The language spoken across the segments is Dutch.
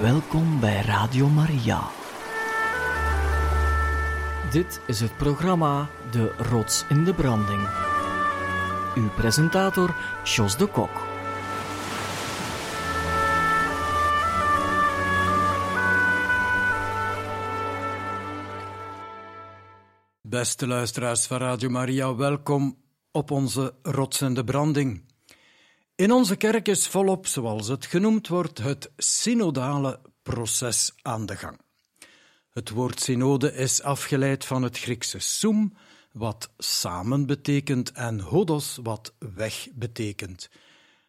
Welkom bij Radio Maria. Dit is het programma De Rots in de Branding. Uw presentator Jos de Kok. Beste luisteraars van Radio Maria, welkom op onze Rots in de Branding. In onze kerk is volop, zoals het genoemd wordt, het synodale proces aan de gang. Het woord synode is afgeleid van het Griekse soum, wat samen betekent, en hodos, wat weg betekent.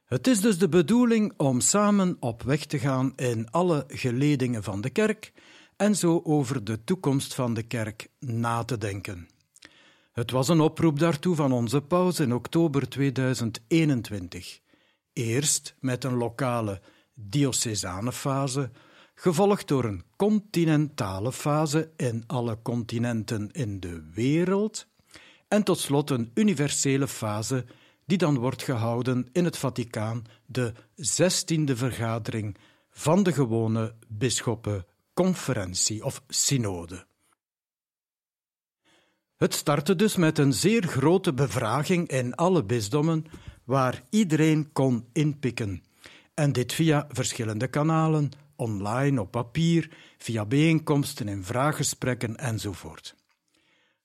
Het is dus de bedoeling om samen op weg te gaan in alle geledingen van de kerk en zo over de toekomst van de kerk na te denken. Het was een oproep daartoe van onze paus in oktober 2021. Eerst met een lokale diocesane fase, gevolgd door een continentale fase in alle continenten in de wereld, en tot slot een universele fase die dan wordt gehouden in het Vaticaan, de zestiende vergadering van de gewone bisschoppenconferentie of synode. Het startte dus met een zeer grote bevraging in alle bisdommen, waar iedereen kon inpikken. En dit via verschillende kanalen, online, op papier, via bijeenkomsten en vraaggesprekken enzovoort.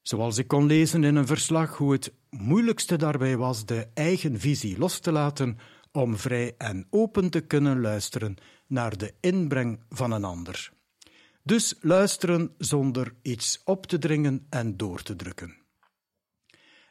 Zoals ik kon lezen in een verslag hoe het moeilijkste daarbij was de eigen visie los te laten om vrij en open te kunnen luisteren naar de inbreng van een ander. Dus luisteren zonder iets op te dringen en door te drukken.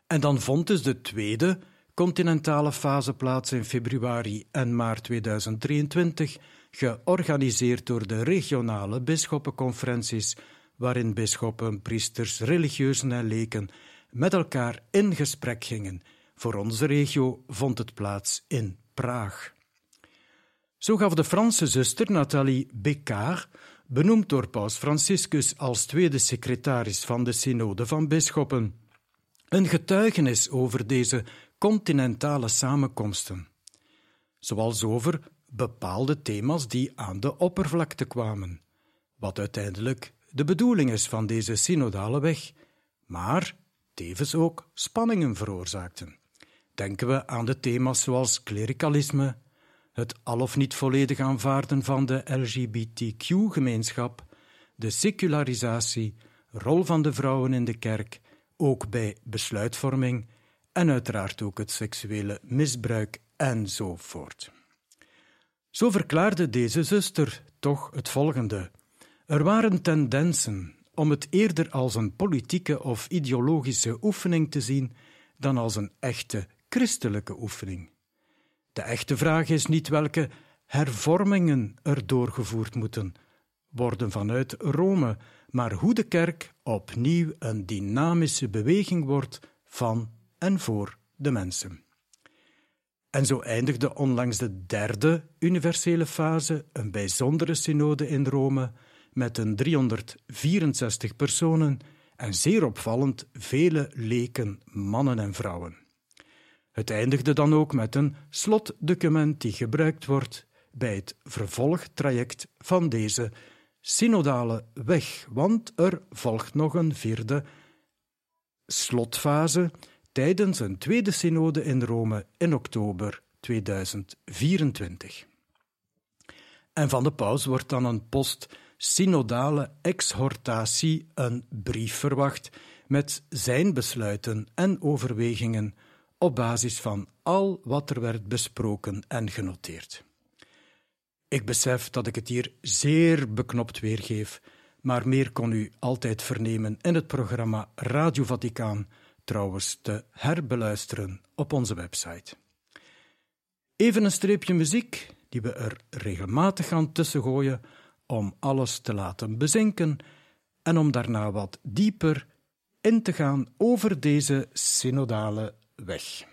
En dan vond dus de tweede continentale fase plaats in februari en maart 2023, georganiseerd door de regionale bisschoppenconferenties, waarin bisschoppen, priesters, religieuzen en leken met elkaar in gesprek gingen. Voor onze regio vond het plaats in Praag. Zo gaf de Franse zuster Nathalie Bécard, benoemd door Paus Franciscus als tweede secretaris van de Synode van Bisschoppen, een getuigenis over deze continentale samenkomsten, zoals over bepaalde thema's die aan de oppervlakte kwamen, wat uiteindelijk de bedoeling is van deze synodale weg, maar tevens ook spanningen veroorzaakten. Denken we aan de thema's zoals klerikalisme, het al of niet volledig aanvaarden van de LGBTQ-gemeenschap, de secularisatie, rol van de vrouwen in de kerk, ook bij besluitvorming en uiteraard ook het seksuele misbruik enzovoort. Zo verklaarde deze zuster toch het volgende: Er waren tendensen om het eerder als een politieke of ideologische oefening te zien dan als een echte christelijke oefening. De echte vraag is niet welke hervormingen er doorgevoerd moeten worden vanuit Rome, maar hoe de kerk opnieuw een dynamische beweging wordt van en voor de mensen. En zo eindigde onlangs de derde universele fase, een bijzondere synode in Rome, met een 364 personen en zeer opvallend vele leken, mannen en vrouwen. Het eindigde dan ook met een slotdocument die gebruikt wordt bij het vervolgtraject van deze synodale weg, want er volgt nog een vierde slotfase tijdens een tweede synode in Rome in oktober 2024. En van de paus wordt dan een post-synodale exhortatie, een brief verwacht met zijn besluiten en overwegingen op basis van al wat er werd besproken en genoteerd. Ik besef dat ik het hier zeer beknopt weergeef, maar meer kon u altijd vernemen in het programma Radio Vaticaan trouwens te herbeluisteren op onze website. Even een streepje muziek die we er regelmatig gaan tussengooien om alles te laten bezinken en om daarna wat dieper in te gaan over deze synodale weg.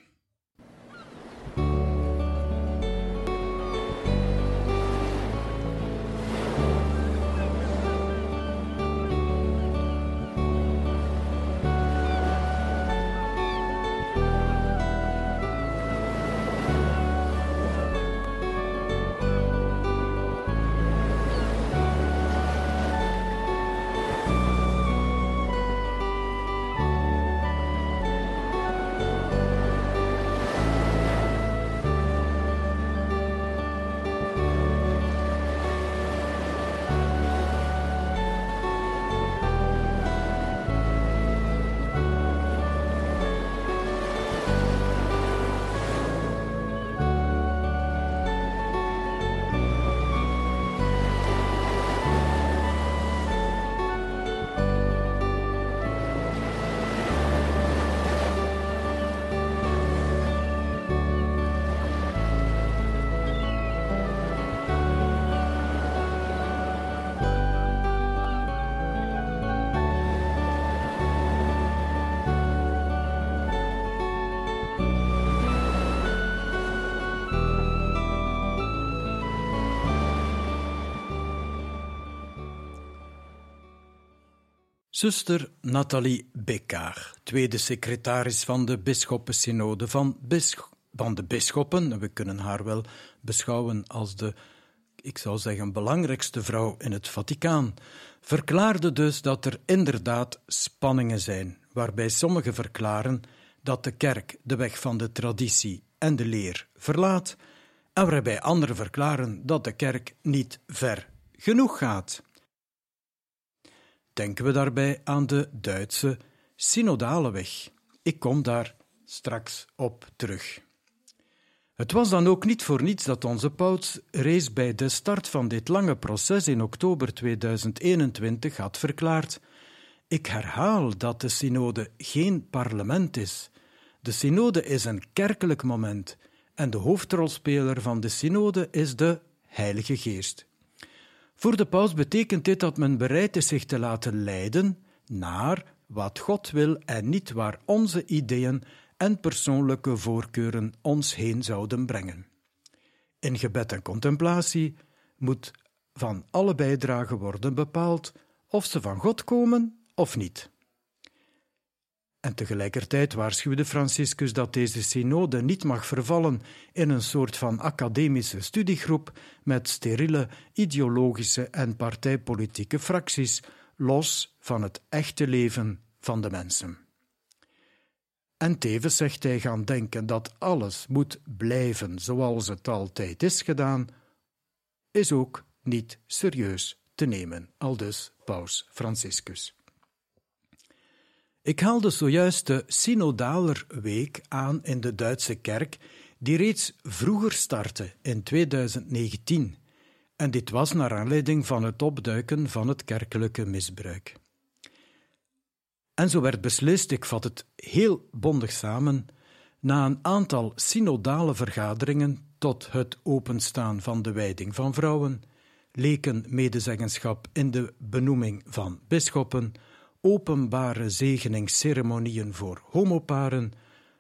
Zuster Nathalie Bekkaar, tweede secretaris van de Bisschoppensynode van, van de bisschoppen, we kunnen haar wel beschouwen als de, ik zou zeggen, belangrijkste vrouw in het Vaticaan, verklaarde dus dat er inderdaad spanningen zijn, waarbij sommigen verklaren dat de kerk de weg van de traditie en de leer verlaat, en waarbij anderen verklaren dat de kerk niet ver genoeg gaat. Denken we daarbij aan de Duitse synodale weg. Ik kom daar straks op terug. Het was dan ook niet voor niets dat onze paus reeds bij de start van dit lange proces in oktober 2021 had verklaard: Ik herhaal dat de synode geen parlement is. De synode is een kerkelijk moment en de hoofdrolspeler van de synode is de Heilige Geest. Voor de paus betekent dit dat men bereid is zich te laten leiden naar wat God wil en niet waar onze ideeën en persoonlijke voorkeuren ons heen zouden brengen. In gebed en contemplatie moet van alle bijdragen worden bepaald of ze van God komen of niet. En tegelijkertijd waarschuwde Franciscus dat deze synode niet mag vervallen in een soort van academische studiegroep met steriele ideologische en partijpolitieke fracties, los van het echte leven van de mensen. En tevens zegt hij gaan denken dat alles moet blijven zoals het altijd is gedaan, is ook niet serieus te nemen, aldus Paus Franciscus. Ik haalde zojuist de Synodaler-week aan in de Duitse kerk, die reeds vroeger startte in 2019. En dit was naar aanleiding van het opduiken van het kerkelijke misbruik. En zo werd beslist, ik vat het heel bondig samen, na een aantal synodale vergaderingen tot het openstaan van de wijding van vrouwen, leken medezeggenschap in de benoeming van bisschoppen, openbare zegeningsceremonieën voor homoparen,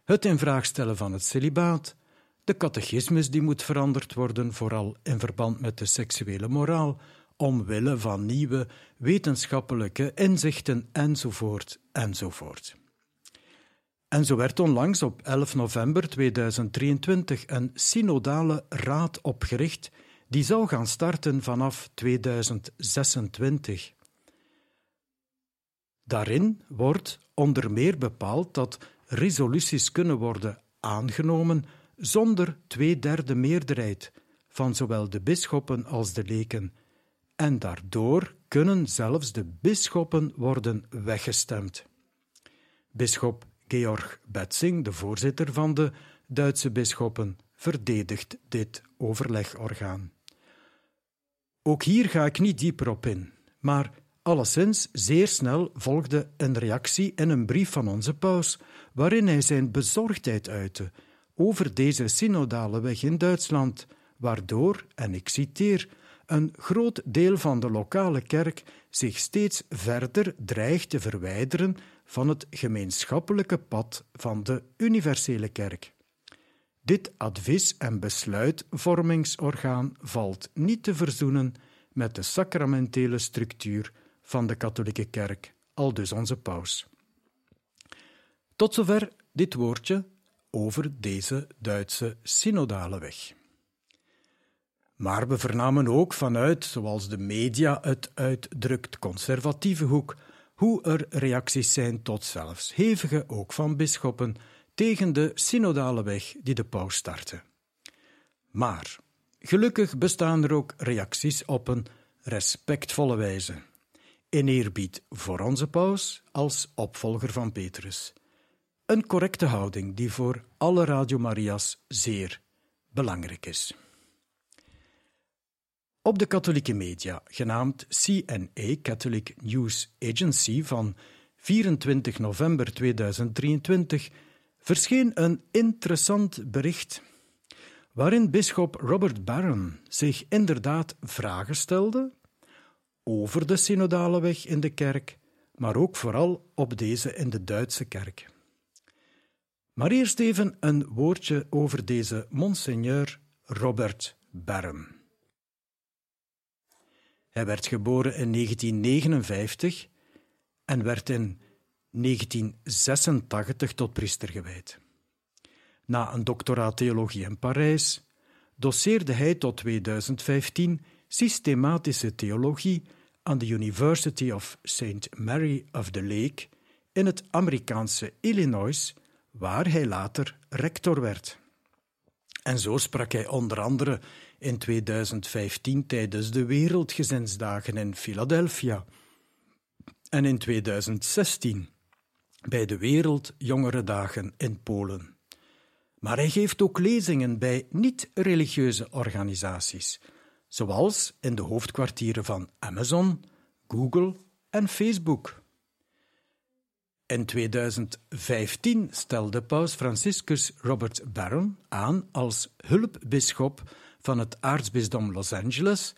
het in vraag stellen van het celibaat, de catechismus die moet veranderd worden, vooral in verband met de seksuele moraal, omwille van nieuwe wetenschappelijke inzichten enzovoort enzovoort. En zo werd onlangs op 11 november 2023 een synodale raad opgericht die zou gaan starten vanaf 2026. Daarin wordt onder meer bepaald dat resoluties kunnen worden aangenomen zonder tweederde meerderheid van zowel de bisschoppen als de leken, en daardoor kunnen zelfs de bisschoppen worden weggestemd. Bisschop Georg Betzing, de voorzitter van de Duitse bisschoppen, verdedigt dit overlegorgaan. Ook hier ga ik niet dieper op in, maar Alleszins, zeer snel volgde een reactie in een brief van onze paus, waarin hij zijn bezorgdheid uitte over deze synodale weg in Duitsland, waardoor, en ik citeer, een groot deel van de lokale kerk zich steeds verder dreigt te verwijderen van het gemeenschappelijke pad van de universele kerk. Dit advies- en besluitvormingsorgaan valt niet te verzoenen met de sacramentele structuur van de katholieke kerk, al dus onze paus. Tot zover dit woordje over deze Duitse synodale weg. Maar we vernamen ook vanuit, zoals de media het uitdrukt, conservatieve hoek, hoe er reacties zijn tot zelfs hevige, ook van bisschoppen, tegen de synodale weg die de paus startte. Maar gelukkig bestaan er ook reacties op een respectvolle wijze in eerbied voor onze paus als opvolger van Petrus. Een correcte houding die voor alle Radio Maria's zeer belangrijk is. Op de katholieke media, genaamd CNA Catholic News Agency van 24 november 2023, verscheen een interessant bericht waarin bisschop Robert Barron zich inderdaad vragen stelde over de synodale weg in de kerk, maar ook vooral op deze in de Duitse kerk. Maar eerst even een woordje over deze monseigneur Robert Barron. Hij werd geboren in 1959 en werd in 1986 tot priester gewijd. Na een doctoraat theologie in Parijs doseerde hij tot 2015 systematische theologie aan de University of St. Mary of the Lake in het Amerikaanse Illinois, waar hij later rector werd. En zo sprak hij onder andere in 2015 tijdens de Wereldgezinsdagen in Philadelphia en in 2016 bij de Wereldjongerendagen in Polen. Maar hij geeft ook lezingen bij niet-religieuze organisaties, zoals in de hoofdkwartieren van Amazon, Google en Facebook. In 2015 stelde paus Franciscus Robert Barron aan als hulpbisschop van het aartsbisdom Los Angeles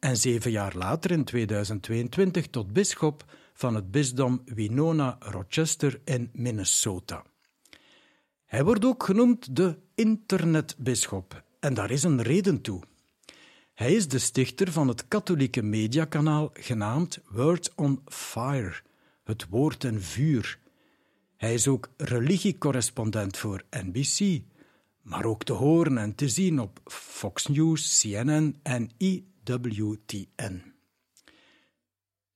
en zeven jaar later in 2022 tot bisschop van het bisdom Winona-Rochester in Minnesota. Hij wordt ook genoemd de internetbisschop en daar is een reden toe. Hij is de stichter van het katholieke mediakanaal genaamd Word on Fire, het woord en vuur. Hij is ook religiecorrespondent voor NBC, maar ook te horen en te zien op Fox News, CNN en IWTN.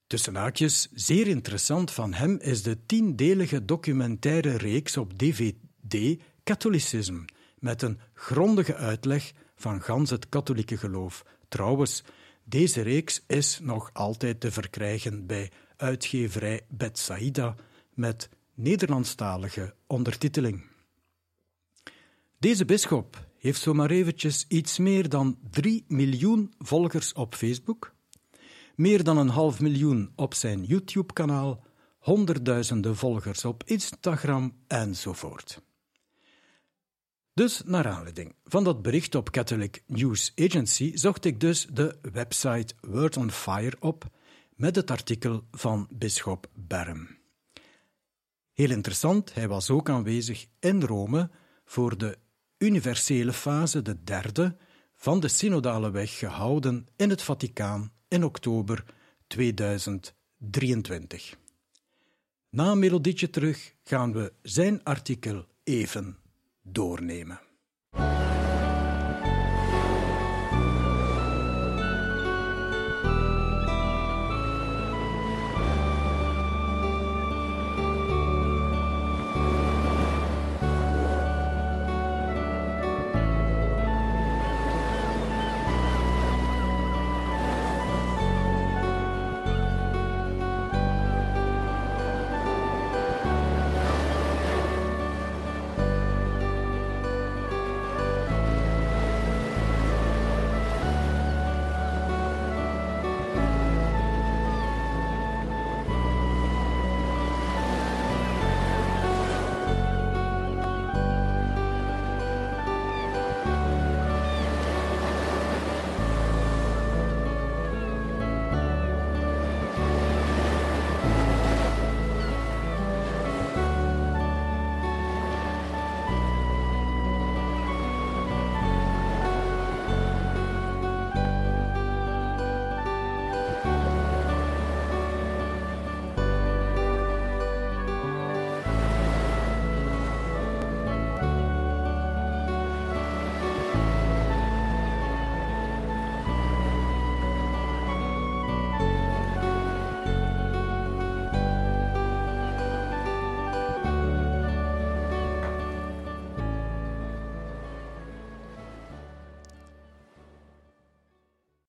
Tussen haakjes, zeer interessant van hem is de tiendelige documentaire reeks op DVD Katholicisme, met een grondige uitleg van gans het katholieke geloof. Trouwens, deze reeks is nog altijd te verkrijgen bij uitgeverij Betsaida met Nederlandstalige ondertiteling. Deze bisschop heeft zomaar eventjes iets meer dan 3 miljoen volgers op Facebook, meer dan een half miljoen op zijn YouTube-kanaal, honderdduizenden volgers op Instagram enzovoort. Dus naar aanleiding van dat bericht op Catholic News Agency zocht ik dus de website Word on Fire op met het artikel van bisschop Berm. Heel interessant, hij was ook aanwezig in Rome voor de universele fase, de derde, van de synodale weg gehouden in het Vaticaan in oktober 2023. Na een melodietje terug gaan we zijn artikel even doornemen.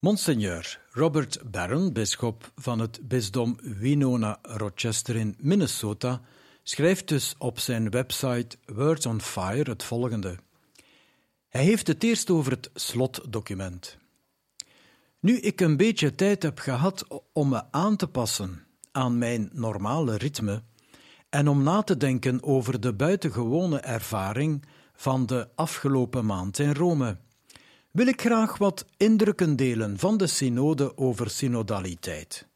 Monseigneur Robert Barron, bisschop van het bisdom Winona-Rochester in Minnesota, schrijft dus op zijn website Words on Fire het volgende. Hij heeft het eerst over het slotdocument. Nu ik een beetje tijd heb gehad om me aan te passen aan mijn normale ritme en om na te denken over de buitengewone ervaring van de afgelopen maand in Rome wil ik graag wat indrukken delen van de synode over synodaliteit.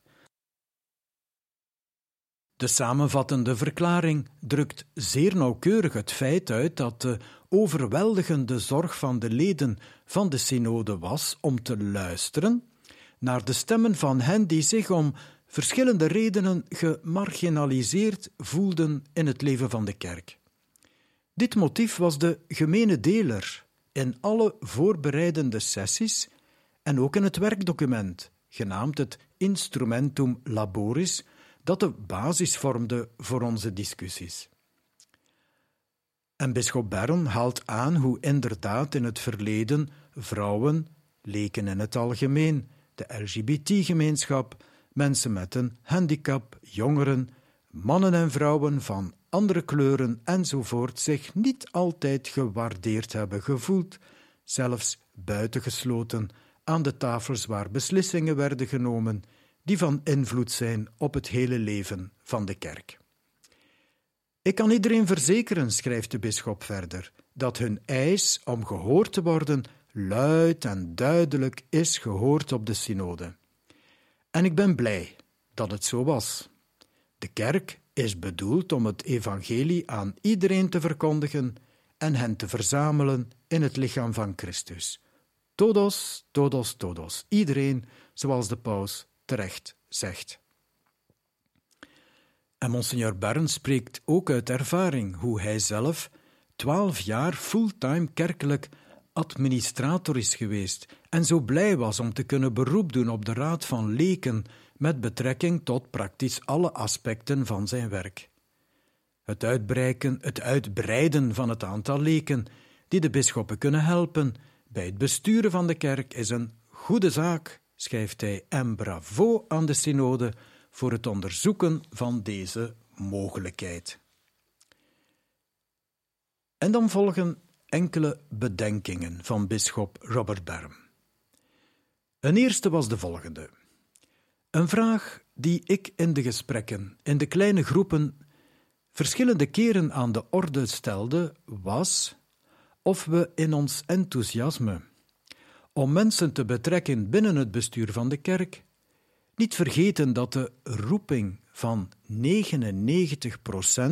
De samenvattende verklaring drukt zeer nauwkeurig het feit uit dat de overweldigende zorg van de leden van de synode was om te luisteren naar de stemmen van hen die zich om verschillende redenen gemarginaliseerd voelden in het leven van de kerk. Dit motief was de gemene deler in alle voorbereidende sessies en ook in het werkdocument, genaamd het Instrumentum Laboris, dat de basis vormde voor onze discussies. En bisschop Bern haalt aan hoe inderdaad in het verleden vrouwen, leken in het algemeen, de LGBT-gemeenschap, mensen met een handicap, jongeren, mannen en vrouwen van andere kleuren enzovoort zich niet altijd gewaardeerd hebben gevoeld, zelfs buitengesloten aan de tafels waar beslissingen werden genomen die van invloed zijn op het hele leven van de kerk. Ik kan iedereen verzekeren, schrijft de bisschop verder, dat hun eis om gehoord te worden luid en duidelijk is gehoord op de synode. En ik ben blij dat het zo was. De kerk is bedoeld om het evangelie aan iedereen te verkondigen en hen te verzamelen in het lichaam van Christus. Todos, todos, todos. Iedereen, zoals de paus terecht zegt. En Monsignor Bern spreekt ook uit ervaring hoe hij zelf twaalf jaar fulltime kerkelijk administrator is geweest en zo blij was om te kunnen beroep doen op de Raad van Leken met betrekking tot praktisch alle aspecten van zijn werk. Het uitbreiden, het uitbreiden van het aantal leken die de bisschoppen kunnen helpen bij het besturen van de kerk is een goede zaak, schrijft hij, en bravo aan de synode voor het onderzoeken van deze mogelijkheid. En dan volgen enkele bedenkingen van bisschop Robert Berm. Een eerste was de volgende. Een vraag die ik in de gesprekken, in de kleine groepen, verschillende keren aan de orde stelde, was of we in ons enthousiasme om mensen te betrekken binnen het bestuur van de kerk niet vergeten dat de roeping van 99%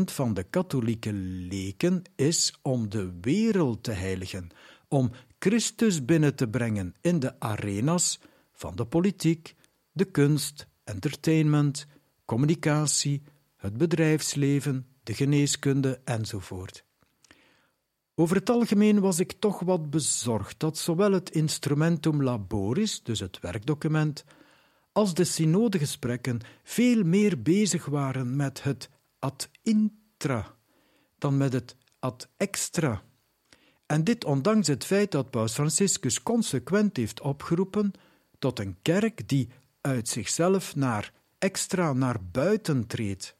van de katholieke leken is om de wereld te heiligen, om Christus binnen te brengen in de arenas van de politiek, de kunst, entertainment, communicatie, het bedrijfsleven, de geneeskunde enzovoort. Over het algemeen was ik toch wat bezorgd dat zowel het instrumentum laboris, dus het werkdocument, als de synodegesprekken veel meer bezig waren met het ad intra dan met het ad extra. En dit ondanks het feit dat Paus Franciscus consequent heeft opgeroepen tot een kerk die uit zichzelf naar extra naar buiten treedt.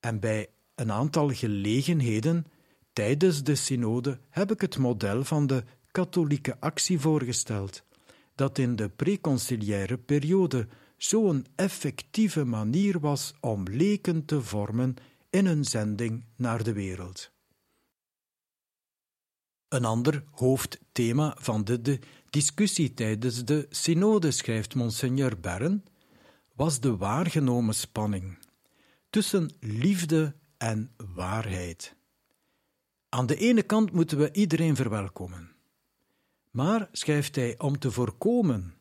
En bij een aantal gelegenheden tijdens de synode heb ik het model van de katholieke actie voorgesteld dat in de preconciliaire periode zo'n effectieve manier was om leken te vormen in een zending naar de wereld. Een ander hoofdthema van de, discussie tijdens de synode, schrijft Monseigneur Bern, was de waargenomen spanning tussen liefde en waarheid. Aan de ene kant moeten we iedereen verwelkomen. Maar, schrijft hij, om te voorkomen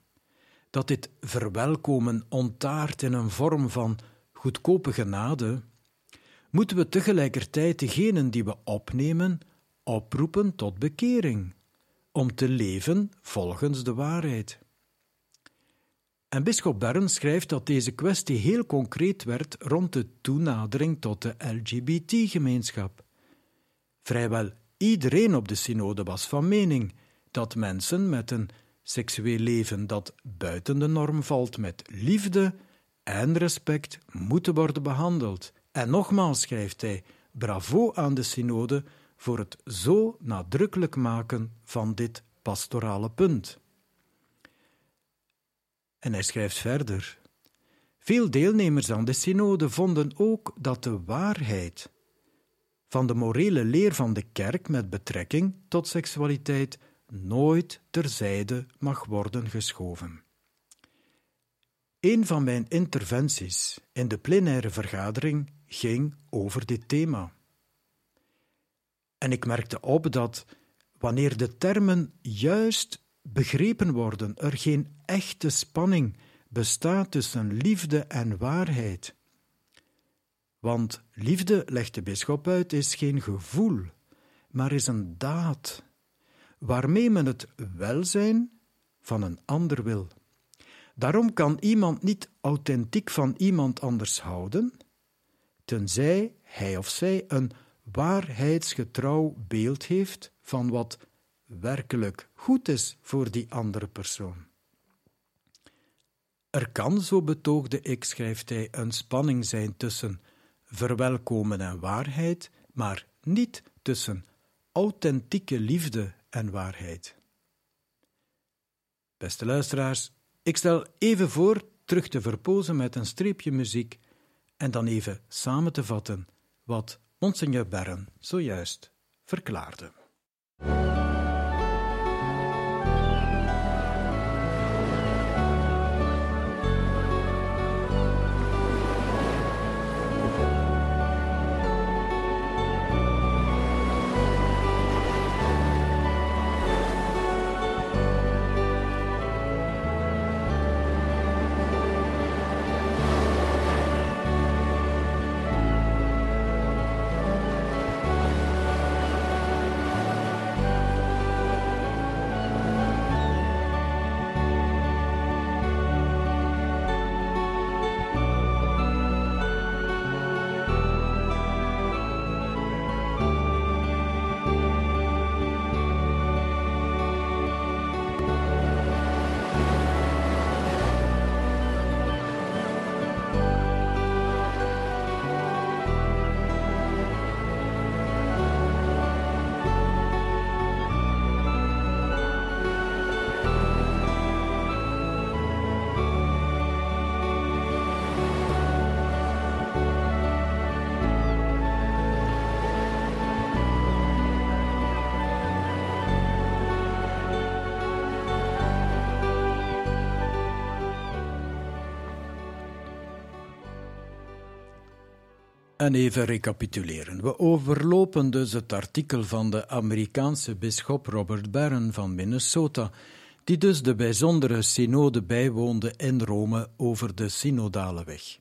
dat dit verwelkomen ontaart in een vorm van goedkope genade, moeten we tegelijkertijd degenen die we opnemen oproepen tot bekering, om te leven volgens de waarheid. En bisschop Bern schrijft dat deze kwestie heel concreet werd rond de toenadering tot de LGBT-gemeenschap. Vrijwel iedereen op de synode was van mening dat mensen met een seksueel leven dat buiten de norm valt met liefde en respect moeten worden behandeld. En nogmaals schrijft hij: bravo aan de synode voor het zo nadrukkelijk maken van dit pastorale punt. En hij schrijft verder: Veel deelnemers aan de synode vonden ook dat de waarheid van de morele leer van de kerk met betrekking tot seksualiteit nooit terzijde mag worden geschoven. Een van mijn interventies in de plenaire vergadering ging over dit thema. En ik merkte op dat wanneer de termen juist begrepen worden, er geen echte spanning bestaat tussen liefde en waarheid. Want liefde, legt de bisschop uit, is geen gevoel, maar is een daad, waarmee men het welzijn van een ander wil. Daarom kan iemand niet authentiek van iemand anders houden, tenzij hij of zij een waarheidsgetrouw beeld heeft van wat werkelijk goed is voor die andere persoon. Er kan, zo betoogde ik, schrijft hij, een spanning zijn tussen verwelkomen en waarheid, maar niet tussen authentieke liefde en waarheid. Beste luisteraars, ik stel even voor terug te verpozen met een streepje muziek en dan even samen te vatten wat Monseigneur Bern zojuist verklaarde. En even recapituleren. We overlopen dus het artikel van de Amerikaanse bisschop Robert Barron van Minnesota, die dus de bijzondere synode bijwoonde in Rome over de synodale weg.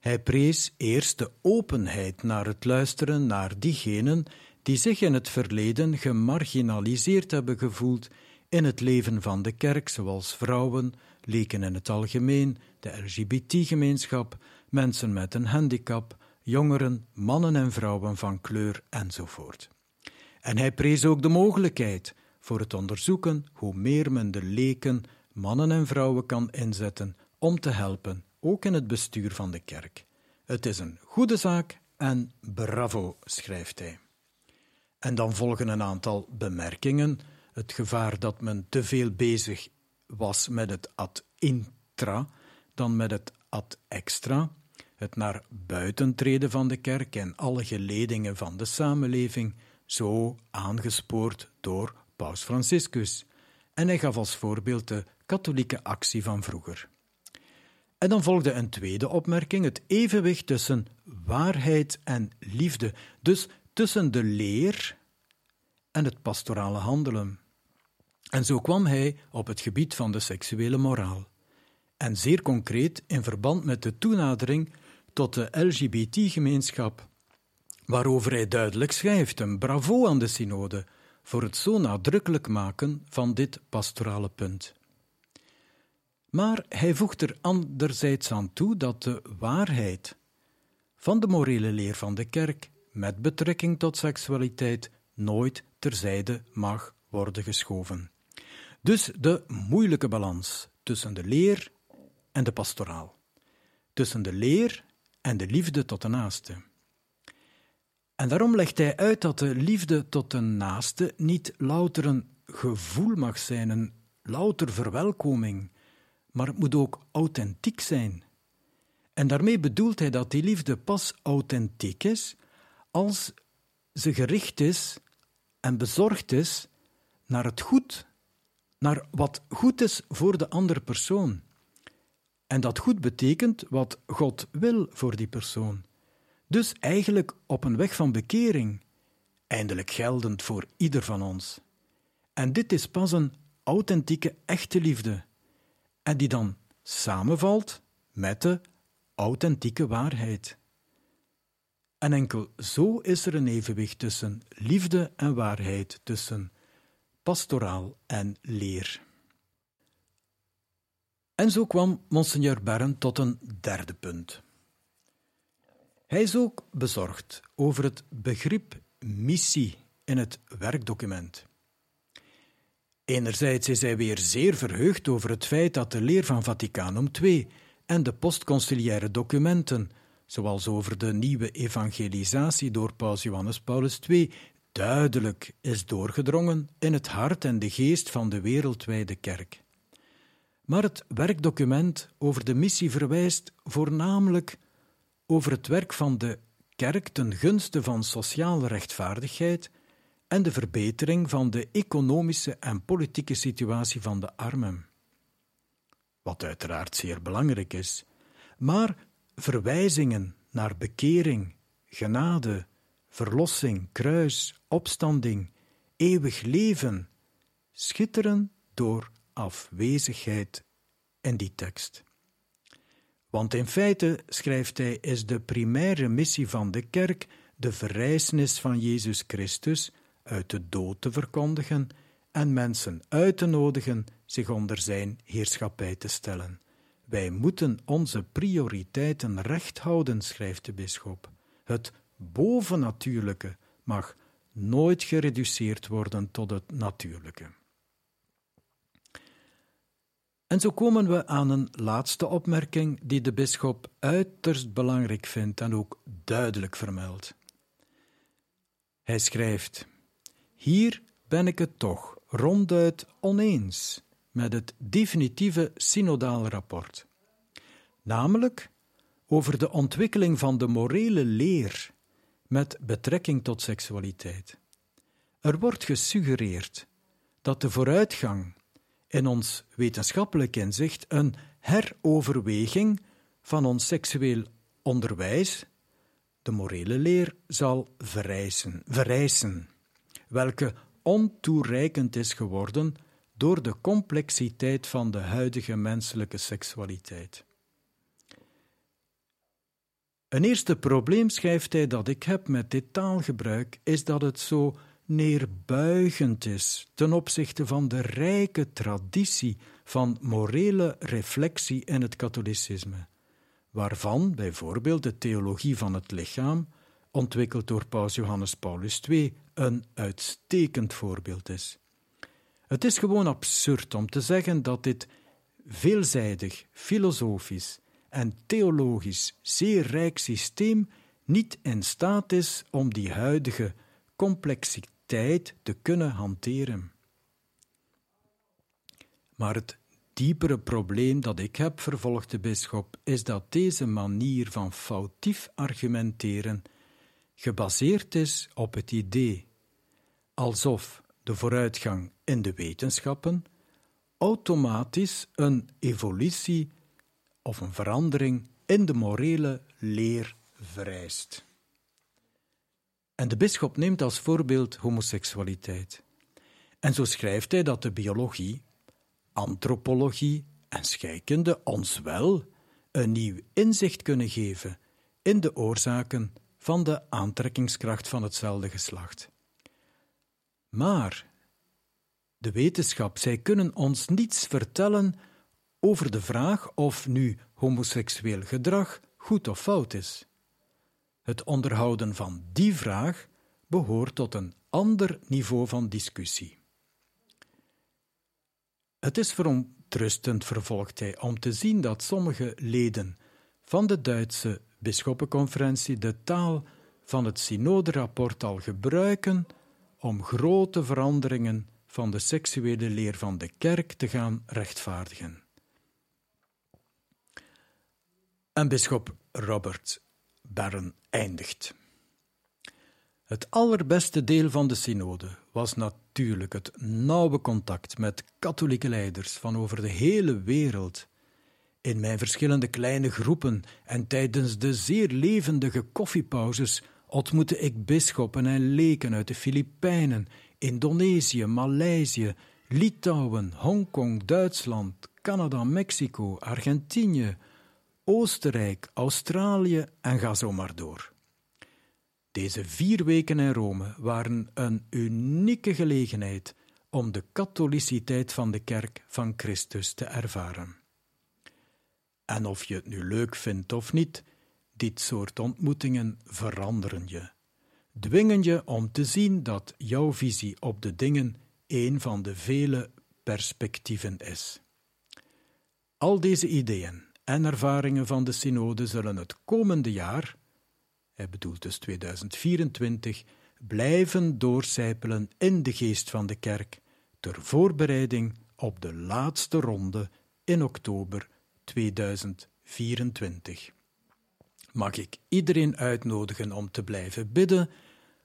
Hij prees eerst de openheid naar het luisteren naar diegenen die zich in het verleden gemarginaliseerd hebben gevoeld in het leven van de kerk, zoals vrouwen, leken in het algemeen, de LGBT-gemeenschap, mensen met een handicap, jongeren, mannen en vrouwen van kleur enzovoort. En hij prees ook de mogelijkheid voor het onderzoeken hoe meer men de leken, mannen en vrouwen kan inzetten om te helpen, ook in het bestuur van de kerk. Het is een goede zaak en bravo, schrijft hij. En dan volgen een aantal bemerkingen. Het gevaar dat men te veel bezig was met het ad intra dan met het ad extra het naar buiten treden van de kerk en alle geledingen van de samenleving, zo aangespoord door Paus Franciscus. En hij gaf als voorbeeld de katholieke actie van vroeger. En dan volgde een tweede opmerking: het evenwicht tussen waarheid en liefde, dus tussen de leer en het pastorale handelen. En zo kwam hij op het gebied van de seksuele moraal. En zeer concreet in verband met de toenadering tot de LGBT-gemeenschap, waarover hij duidelijk schrijft een bravo aan de synode voor het zo nadrukkelijk maken van dit pastorale punt. Maar hij voegt er anderzijds aan toe dat de waarheid van de morele leer van de kerk met betrekking tot seksualiteit nooit terzijde mag worden geschoven. Dus de moeilijke balans tussen de leer en de pastoraal. Tussen de leer en de liefde tot de naaste. En daarom legt hij uit dat de liefde tot de naaste niet louter een gevoel mag zijn, een louter verwelkoming, maar het moet ook authentiek zijn. En daarmee bedoelt hij dat die liefde pas authentiek is als ze gericht is en bezorgd is naar het goed, naar wat goed is voor de andere persoon. En dat goed betekent wat God wil voor die persoon. Dus eigenlijk op een weg van bekering, eindelijk geldend voor ieder van ons. En dit is pas een authentieke, echte liefde, en die dan samenvalt met de authentieke waarheid. En enkel zo is er een evenwicht tussen liefde en waarheid, tussen pastoraal en leer. En zo kwam Monseigneur Barren tot een derde punt. Hij is ook bezorgd over het begrip missie in het werkdocument. Enerzijds is hij weer zeer verheugd over het feit dat de leer van Vaticanum II en de postconciliaire documenten, zoals over de nieuwe evangelisatie door Paus Johannes Paulus II, duidelijk is doorgedrongen in het hart en de geest van de wereldwijde kerk. Maar het werkdocument over de missie verwijst voornamelijk over het werk van de kerk ten gunste van sociale rechtvaardigheid en de verbetering van de economische en politieke situatie van de armen. Wat uiteraard zeer belangrijk is, maar verwijzingen naar bekering, genade, verlossing, kruis, opstanding, eeuwig leven schitteren door afwezigheid in die tekst. Want in feite, schrijft hij, is de primaire missie van de kerk de verrijzenis van Jezus Christus uit de dood te verkondigen en mensen uit te nodigen zich onder zijn heerschappij te stellen. Wij moeten onze prioriteiten recht houden, schrijft de bisschop. Het bovennatuurlijke mag nooit gereduceerd worden tot het natuurlijke. En zo komen we aan een laatste opmerking die de bisschop uiterst belangrijk vindt en ook duidelijk vermeldt. Hij schrijft: Hier ben ik het toch ronduit oneens met het definitieve synodale rapport, namelijk over de ontwikkeling van de morele leer met betrekking tot seksualiteit. Er wordt gesuggereerd dat de vooruitgang in ons wetenschappelijk inzicht een heroverweging van ons seksueel onderwijs, de morele leer, zal verrijzen, verrijzen, welke ontoereikend is geworden door de complexiteit van de huidige menselijke seksualiteit. Een eerste probleem, schrijft hij, dat ik heb met dit taalgebruik, is dat het zo neerbuigend is ten opzichte van de rijke traditie van morele reflectie in het katholicisme, waarvan bijvoorbeeld de theologie van het lichaam, ontwikkeld door Paus Johannes Paulus II, een uitstekend voorbeeld is. Het is gewoon absurd om te zeggen dat dit veelzijdig, filosofisch en theologisch zeer rijk systeem niet in staat is om die huidige complexiteit tijd te kunnen hanteren. Maar het diepere probleem dat ik heb, vervolgt de bisschop, is dat deze manier van foutief argumenteren gebaseerd is op het idee alsof de vooruitgang in de wetenschappen automatisch een evolutie of een verandering in de morele leer vereist. En de bisschop neemt als voorbeeld homoseksualiteit. En zo schrijft hij dat de biologie, antropologie en scheikunde ons wel een nieuw inzicht kunnen geven in de oorzaken van de aantrekkingskracht van hetzelfde geslacht. Maar de wetenschap, zij kunnen ons niets vertellen over de vraag of nu homoseksueel gedrag goed of fout is. Het onderhouden van die vraag behoort tot een ander niveau van discussie. Het is verontrustend, vervolgt hij, om te zien dat sommige leden van de Duitse bisschoppenconferentie de taal van het synoderapport al gebruiken om grote veranderingen van de seksuele leer van de kerk te gaan rechtvaardigen. En bisschop Robert Barren eindigt. Het allerbeste deel van de synode was natuurlijk het nauwe contact met katholieke leiders van over de hele wereld. In mijn verschillende kleine groepen en tijdens de zeer levendige koffiepauzes ontmoette ik bisschoppen en leken uit de Filipijnen, Indonesië, Maleisië, Litouwen, Hongkong, Duitsland, Canada, Mexico, Argentinië, Oostenrijk, Australië en ga zo maar door. Deze vier weken in Rome waren een unieke gelegenheid om de katholiciteit van de kerk van Christus te ervaren. En of je het nu leuk vindt of niet, dit soort ontmoetingen veranderen je, dwingen je om te zien dat jouw visie op de dingen een van de vele perspectieven is. Al deze ideeën en ervaringen van de synode zullen het komende jaar, hij bedoelt dus 2024, blijven doorcijpelen in de geest van de kerk ter voorbereiding op de laatste ronde in oktober 2024. Mag ik iedereen uitnodigen om te blijven bidden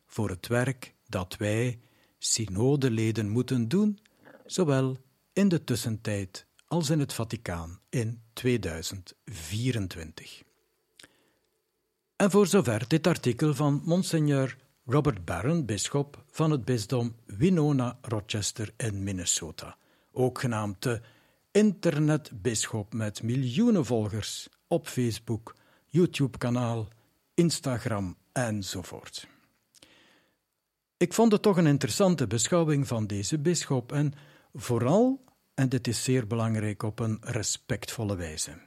voor het werk dat wij, synodeleden, moeten doen, zowel in de tussentijd als in het Vaticaan in 2024. En voor zover dit artikel van Monseigneur Robert Barron, bisschop van het bisdom Winona-Rochester in Minnesota, ook genaamd de internetbisschop met miljoenen volgers op Facebook, YouTube-kanaal, Instagram enzovoort. Ik vond het toch een interessante beschouwing van deze bisschop en vooral, en dit is zeer belangrijk, op een respectvolle wijze.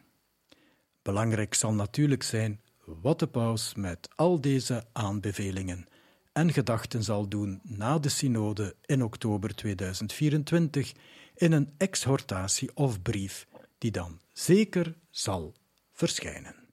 Belangrijk zal natuurlijk zijn wat de paus met al deze aanbevelingen en gedachten zal doen na de synode in oktober 2024 in een exhortatie of brief die dan zeker zal verschijnen.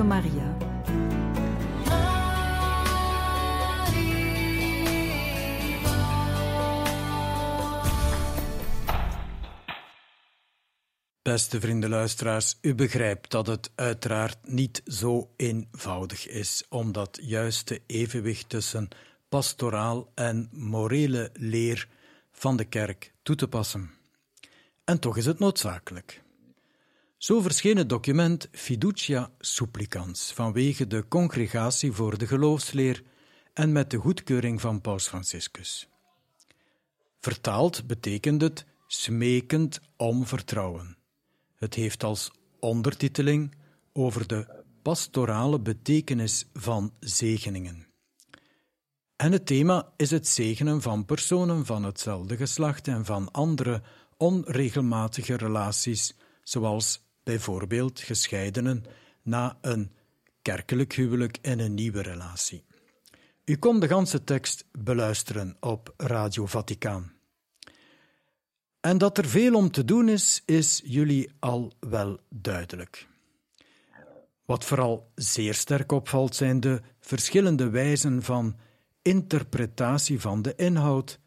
Maria. Beste vrienden luisteraars, u begrijpt dat het uiteraard niet zo eenvoudig is om dat juiste evenwicht tussen pastoraal en morele leer van de kerk toe te passen. En toch is het noodzakelijk. Zo verscheen het document Fiducia Supplicans vanwege de Congregatie voor de Geloofsleer en met de goedkeuring van Paus Franciscus. Vertaald betekent het smekend om vertrouwen. Het heeft als ondertiteling over de pastorale betekenis van zegeningen. En het thema is het zegenen van personen van hetzelfde geslacht en van andere onregelmatige relaties, zoals bijvoorbeeld gescheidenen na een kerkelijk huwelijk en een nieuwe relatie. U kon de ganse tekst beluisteren op Radio Vaticaan. En dat er veel om te doen is, is jullie al wel duidelijk. Wat vooral zeer sterk opvalt, zijn de verschillende wijzen van interpretatie van de inhoud,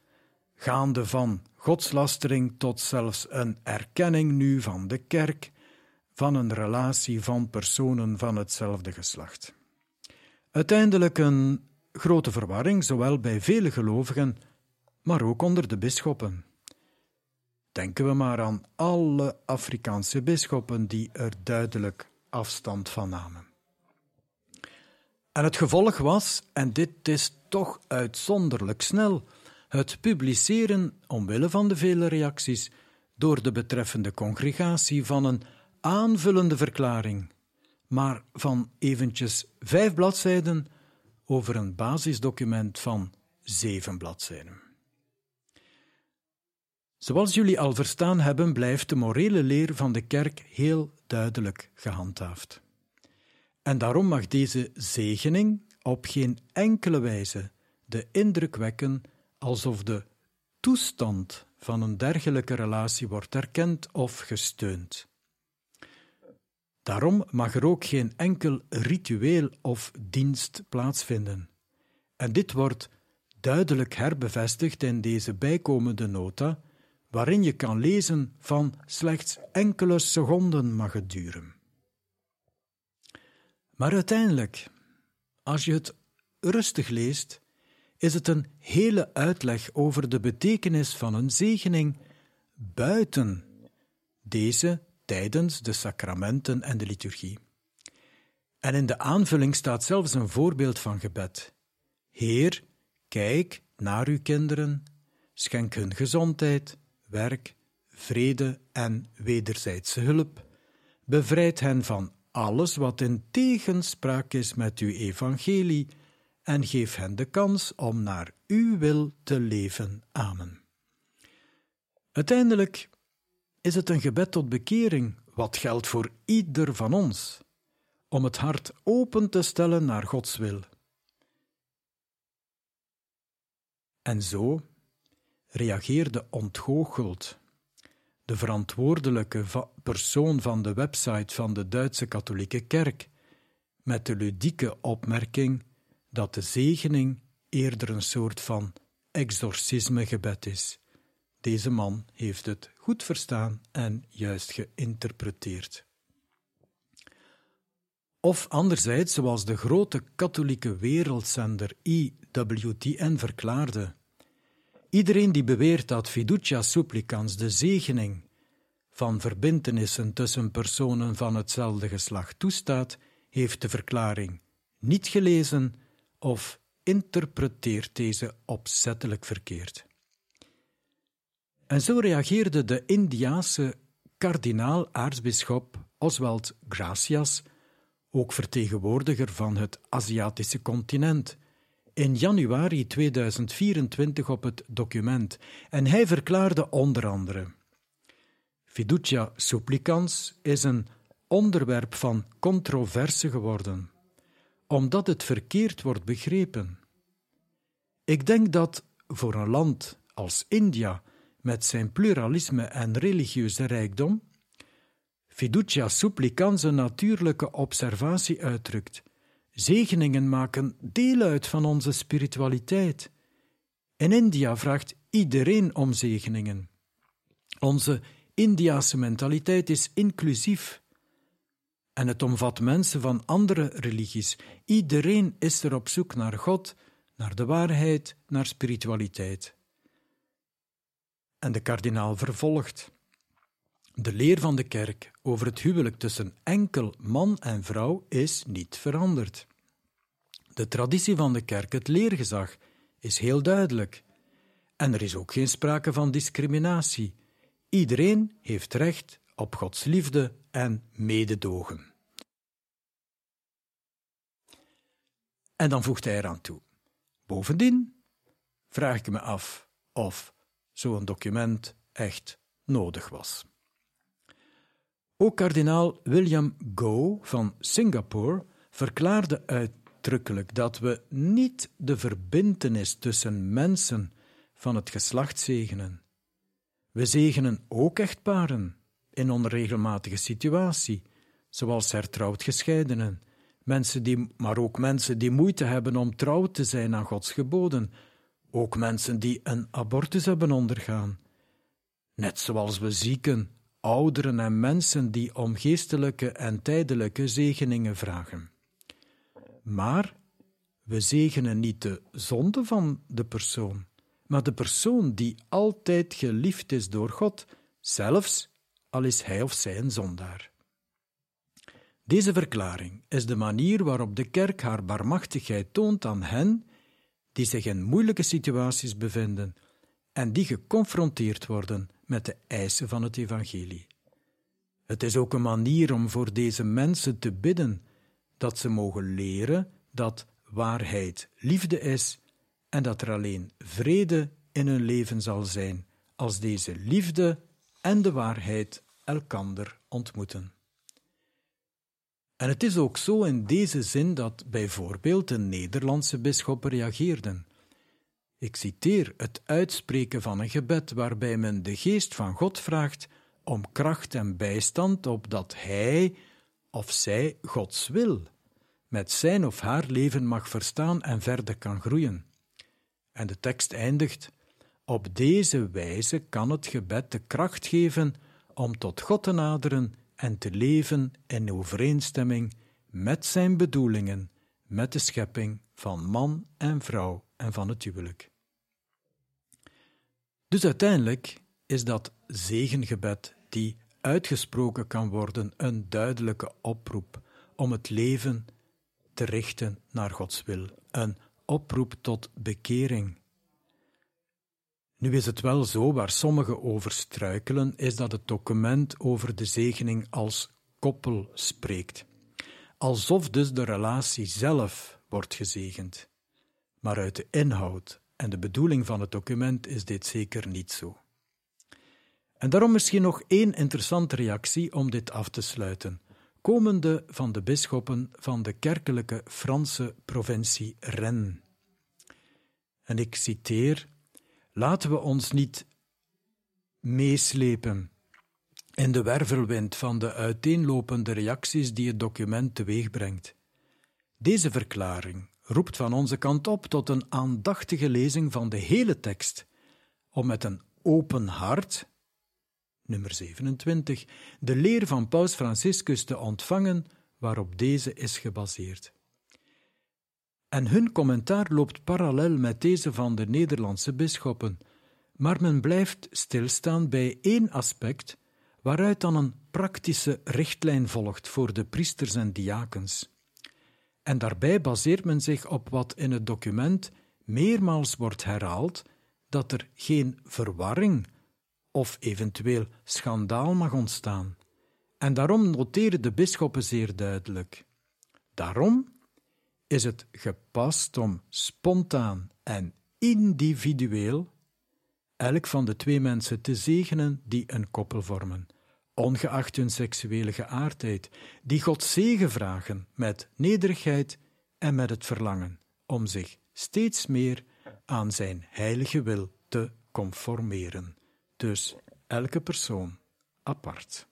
gaande van godslastering tot zelfs een erkenning nu van de kerk, van een relatie van personen van hetzelfde geslacht. Uiteindelijk een grote verwarring, zowel bij vele gelovigen, maar ook onder de bisschoppen. Denken we maar aan alle Afrikaanse bisschoppen die er duidelijk afstand van namen. En het gevolg was, en dit is toch uitzonderlijk snel, het publiceren, omwille van de vele reacties, door de betreffende congregatie van een aanvullende verklaring, maar van eventjes vijf bladzijden over een basisdocument van zeven bladzijden. Zoals jullie al verstaan hebben, blijft de morele leer van de kerk heel duidelijk gehandhaafd. En daarom mag deze zegening op geen enkele wijze de indruk wekken alsof de toestand van een dergelijke relatie wordt erkend of gesteund. Daarom mag er ook geen enkel ritueel of dienst plaatsvinden. En dit wordt duidelijk herbevestigd in deze bijkomende nota, waarin je kan lezen van slechts enkele seconden mag het duren. Maar uiteindelijk, als je het rustig leest, is het een hele uitleg over de betekenis van een zegening buiten deze tijdens de sacramenten en de liturgie. En in de aanvulling staat zelfs een voorbeeld van gebed. Heer, kijk naar uw kinderen, schenk hun gezondheid, werk, vrede en wederzijdse hulp. Bevrijd hen van alles wat in tegenspraak is met uw evangelie en geef hen de kans om naar uw wil te leven. Amen. Uiteindelijk is het een gebed tot bekering, wat geldt voor ieder van ons, om het hart open te stellen naar Gods wil. En zo reageerde ontgoocheld de verantwoordelijke persoon van de website van de Duitse katholieke kerk met de ludieke opmerking dat de zegening eerder een soort van exorcismegebed is. Deze man heeft het goed verstaan en juist geïnterpreteerd. Of anderzijds, zoals de grote katholieke wereldzender IWTN verklaarde, iedereen die beweert dat fiducia supplicans de zegening van verbintenissen tussen personen van hetzelfde geslacht toestaat, heeft de verklaring niet gelezen of interpreteert deze opzettelijk verkeerd. En zo reageerde de Indiaanse kardinaal-aartsbisschop Oswald Gracias, ook vertegenwoordiger van het Aziatische continent, in januari 2024 op het document en hij verklaarde onder andere: Fiducia supplicans is een onderwerp van controverse geworden, omdat het verkeerd wordt begrepen. Ik denk dat voor een land als India met zijn pluralisme en religieuze rijkdom, fiducia supplicans een natuurlijke observatie uitdrukt. Zegeningen maken deel uit van onze spiritualiteit. In India vraagt iedereen om zegeningen. Onze Indiase mentaliteit is inclusief. En het omvat mensen van andere religies. Iedereen is er op zoek naar God, naar de waarheid, naar spiritualiteit. En de kardinaal vervolgt. De leer van de kerk over het huwelijk tussen enkel man en vrouw is niet veranderd. De traditie van de kerk, het leergezag, is heel duidelijk. En er is ook geen sprake van discriminatie. Iedereen heeft recht op Gods liefde en mededogen. En dan voegt hij eraan toe. Bovendien vraag ik me af of zo'n document echt nodig was. Ook kardinaal William Goh van Singapore verklaarde uitdrukkelijk dat we niet de verbintenis tussen mensen van het geslacht zegenen. We zegenen ook echtparen in onregelmatige situatie, zoals hertrouwd gescheidenen, mensen die, maar ook mensen die moeite hebben om trouw te zijn aan Gods geboden, ook mensen die een abortus hebben ondergaan. Net zoals we zieken, ouderen en mensen die om geestelijke en tijdelijke zegeningen vragen. Maar we zegenen niet de zonde van de persoon, maar de persoon die altijd geliefd is door God, zelfs al is hij of zij een zondaar. Deze verklaring is de manier waarop de kerk haar barmachtigheid toont aan hen die zich in moeilijke situaties bevinden en die geconfronteerd worden met de eisen van het evangelie. Het is ook een manier om voor deze mensen te bidden dat ze mogen leren dat waarheid liefde is en dat er alleen vrede in hun leven zal zijn als deze liefde en de waarheid elkander ontmoeten. En het is ook zo in deze zin dat bijvoorbeeld de Nederlandse bisschoppen reageerden. Ik citeer het uitspreken van een gebed waarbij men de geest van God vraagt om kracht en bijstand opdat hij of zij Gods wil met zijn of haar leven mag verstaan en verder kan groeien. En de tekst eindigt: Op deze wijze kan het gebed de kracht geven om tot God te naderen en te leven in overeenstemming met zijn bedoelingen, met de schepping van man en vrouw en van het huwelijk. Dus uiteindelijk is dat zegengebed die uitgesproken kan worden een duidelijke oproep om het leven te richten naar Gods wil, een oproep tot bekering. Nu is het wel zo, waar sommigen over struikelen, is dat het document over de zegening als koppel spreekt. Alsof dus de relatie zelf wordt gezegend. Maar uit de inhoud en de bedoeling van het document is dit zeker niet zo. En daarom misschien nog één interessante reactie om dit af te sluiten, komende van de bisschoppen van de kerkelijke Franse provincie Rennes. En ik citeer Laten we ons niet meeslepen in de wervelwind van de uiteenlopende reacties die het document teweegbrengt. Deze verklaring roept van onze kant op tot een aandachtige lezing van de hele tekst, om met een open hart, nummer 27, de leer van Paus Franciscus te ontvangen waarop deze is gebaseerd en hun commentaar loopt parallel met deze van de Nederlandse bisschoppen, maar men blijft stilstaan bij één aspect waaruit dan een praktische richtlijn volgt voor de priesters en diakens. En daarbij baseert men zich op wat in het document meermaals wordt herhaald dat er geen verwarring of eventueel schandaal mag ontstaan. En daarom noteren de bisschoppen zeer duidelijk. Daarom is het gepast om spontaan en individueel elk van de twee mensen te zegenen die een koppel vormen, ongeacht hun seksuele geaardheid, die God zegen vragen met nederigheid en met het verlangen om zich steeds meer aan zijn heilige wil te conformeren. Dus elke persoon apart.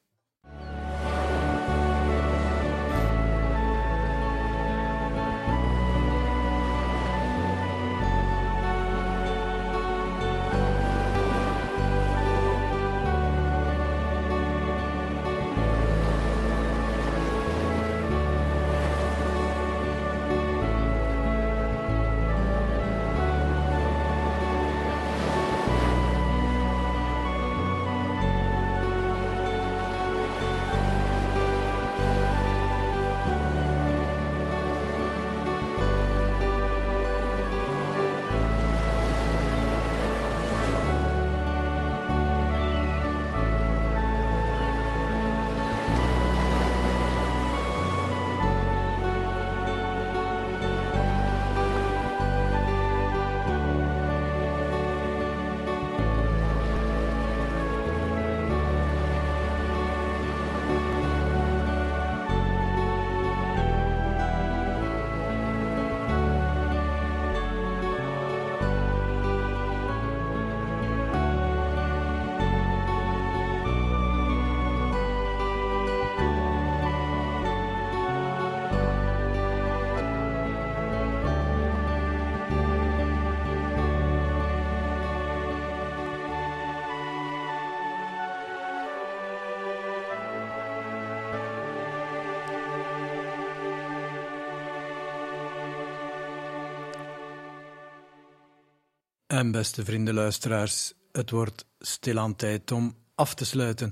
En beste vrienden luisteraars, het wordt stilaan tijd om af te sluiten.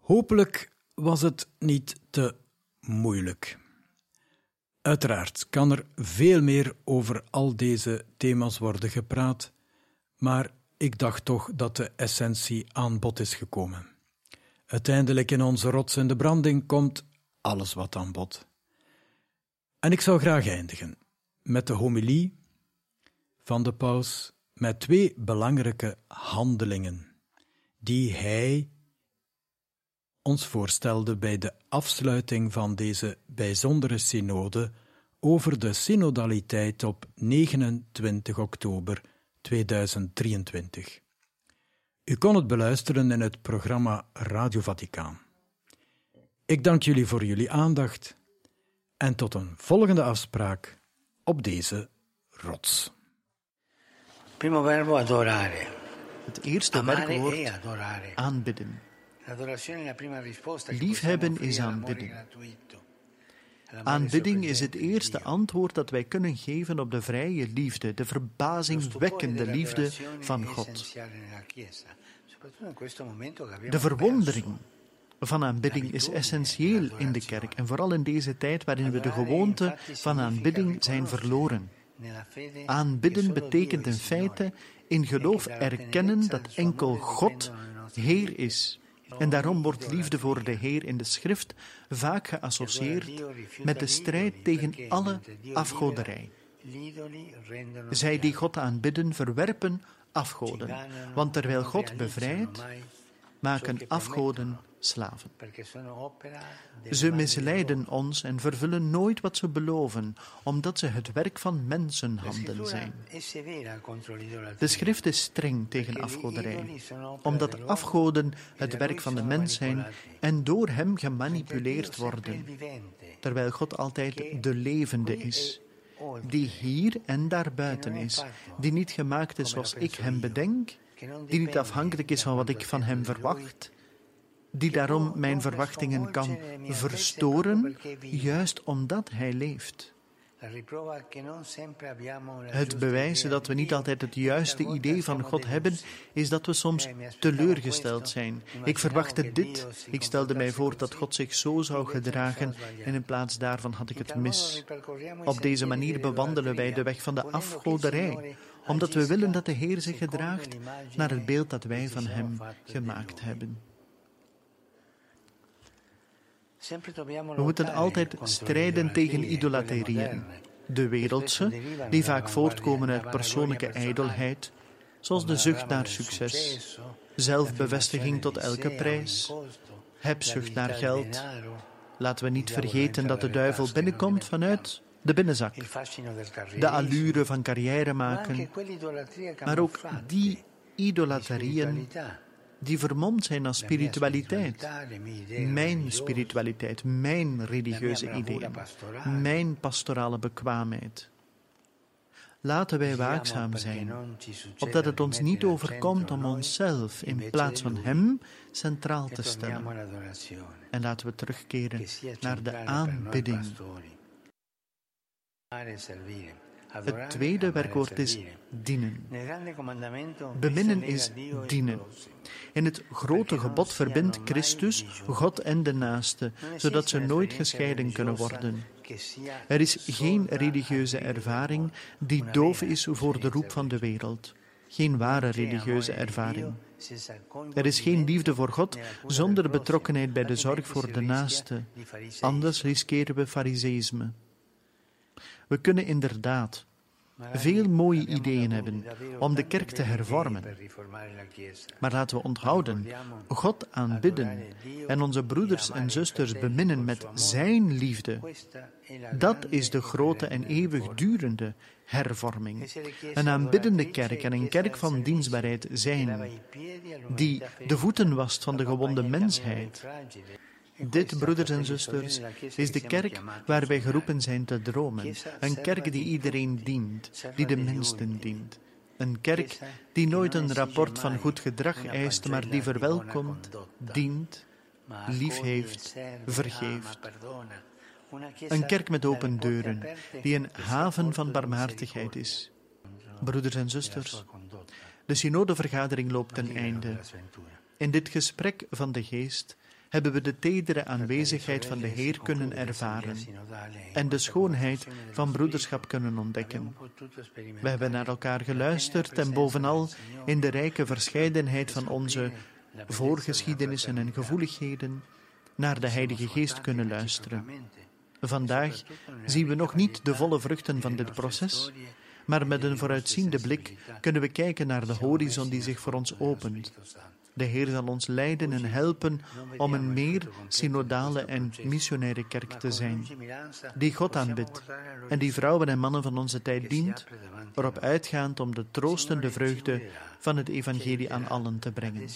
Hopelijk was het niet te moeilijk. Uiteraard kan er veel meer over al deze thema's worden gepraat, maar ik dacht toch dat de essentie aan bod is gekomen. Uiteindelijk in onze rots de branding komt alles wat aan bod. En ik zou graag eindigen met de homilie van de paus met twee belangrijke handelingen die hij ons voorstelde bij de afsluiting van deze bijzondere synode over de synodaliteit op 29 oktober 2023. U kon het beluisteren in het programma Radio Vaticaan. Ik dank jullie voor jullie aandacht en tot een volgende afspraak op deze rots. Primo verbo adorare. Het eerste werkwoord e aanbidden. Liefhebben is all'amore aanbidding. is het eerste antwoord dat wij kunnen geven op de vrije liefde, de verbazingwekkende liefde van God. De verwondering van aanbidding is essentieel in de kerk en vooral in deze tijd waarin we de gewoonte van aanbidding zijn verloren. Aanbidden betekent in feite in geloof erkennen dat enkel God Heer is. En daarom wordt liefde voor de Heer in de schrift vaak geassocieerd met de strijd tegen alle afgoderij. Zij die God aanbidden verwerpen afgoden, want terwijl God bevrijdt, maken afgoden slaven. Ze misleiden ons en vervullen nooit wat ze beloven, omdat ze het werk van mensenhanden zijn. De schrift is streng tegen afgoderij, omdat afgoden het werk van de mens zijn en door hem gemanipuleerd worden, terwijl God altijd de levende is, die hier en daarbuiten is, die niet gemaakt is zoals ik hem bedenk, die niet afhankelijk is van wat ik van hem verwacht, die daarom mijn verwachtingen kan verstoren, juist omdat hij leeft. Het bewijs dat we niet altijd het juiste idee van God hebben, is dat we soms teleurgesteld zijn. Ik verwachtte dit, ik stelde mij voor dat God zich zo zou gedragen en in plaats daarvan had ik het mis. Op deze manier bewandelen wij de weg van de afgoderij, omdat we willen dat de Heer zich gedraagt naar het beeld dat wij van Hem gemaakt hebben. We moeten altijd strijden tegen idolaterieën. De wereldse, die vaak voortkomen uit persoonlijke ijdelheid, zoals de zucht naar succes, zelfbevestiging tot elke prijs, hebzucht naar geld. Laten we niet vergeten dat de duivel binnenkomt vanuit de binnenzak. De allure van carrière maken, maar ook die idolaterieën die vermomd zijn als spiritualiteit. Mijn spiritualiteit, mijn religieuze ideeën, mijn pastorale bekwaamheid. Laten wij waakzaam zijn, opdat het ons niet overkomt om onszelf in plaats van Hem centraal te stellen. En laten we terugkeren naar de aanbidding. Het tweede werkwoord is dienen. Beminnen is dienen. In het grote gebod verbindt Christus God en de naaste, zodat ze nooit gescheiden kunnen worden. Er is geen religieuze ervaring die doof is voor de roep van de wereld. Geen ware religieuze ervaring. Er is geen liefde voor God zonder betrokkenheid bij de zorg voor de naaste. Anders riskeren we fariseïsme. We kunnen inderdaad veel mooie ideeën hebben om de kerk te hervormen. Maar laten we onthouden, God aanbidden en onze broeders en zusters beminnen met Zijn liefde. Dat is de grote en eeuwigdurende hervorming. Een aanbiddende kerk en een kerk van dienstbaarheid zijn, die de voeten wast van de gewonde mensheid. Dit, broeders en zusters, is de kerk waar wij geroepen zijn te dromen. Een kerk die iedereen dient, die de minsten dient. Een kerk die nooit een rapport van goed gedrag eist, maar die verwelkomt, dient, lief heeft, vergeeft. Een kerk met open deuren, die een haven van barmhartigheid is. Broeders en zusters, De synodevergadering loopt ten einde. In dit gesprek van de geest hebben we de tedere aanwezigheid van de Heer kunnen ervaren en de schoonheid van broederschap kunnen ontdekken. We hebben naar elkaar geluisterd en bovenal in de rijke verscheidenheid van onze voorgeschiedenissen en gevoeligheden naar de Heilige Geest kunnen luisteren. Vandaag zien we nog niet de volle vruchten van dit proces, maar met een vooruitziende blik kunnen we kijken naar de horizon die zich voor ons opent. De Heer zal ons leiden en helpen om een meer synodale en missionaire kerk te zijn, die God aanbidt en die vrouwen en mannen van onze tijd dient, erop uitgaand om de troostende vreugde van het evangelie aan allen te brengen.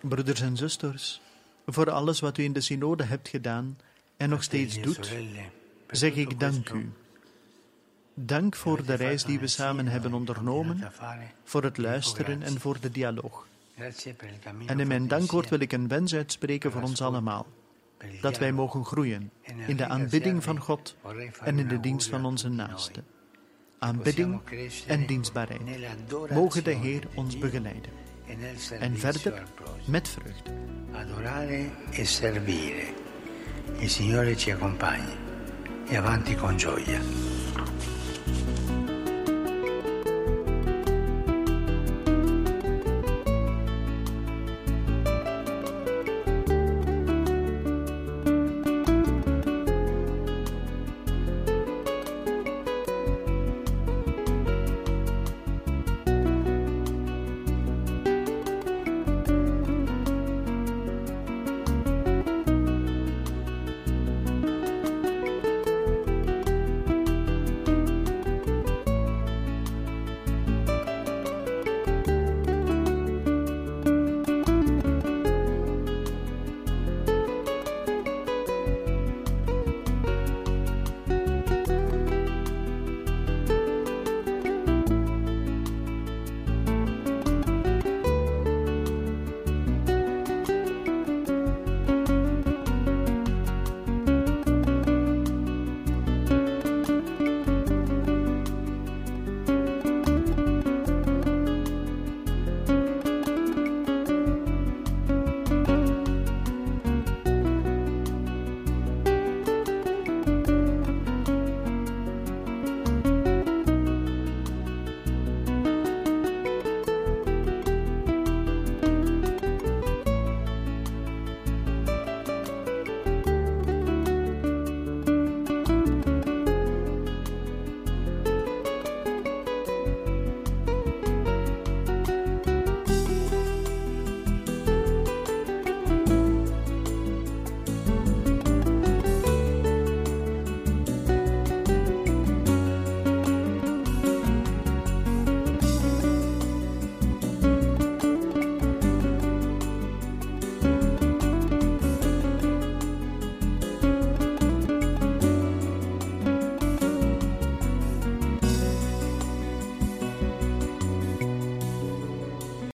Broeders en zusters, voor alles wat u in de synode hebt gedaan en nog steeds doet, zeg ik dank u. Dank voor de reis die we samen hebben ondernomen, voor het luisteren en voor de dialoog. En in mijn dankwoord wil ik een wens uitspreken voor ons allemaal. Dat wij mogen groeien in de aanbidding van God en in de dienst van onze naasten. Aanbidding en dienstbaarheid. Mogen de Heer ons begeleiden. En verder met vreugde. Adorare e servire. Il Signore ci accompagni. E avanti con gioia.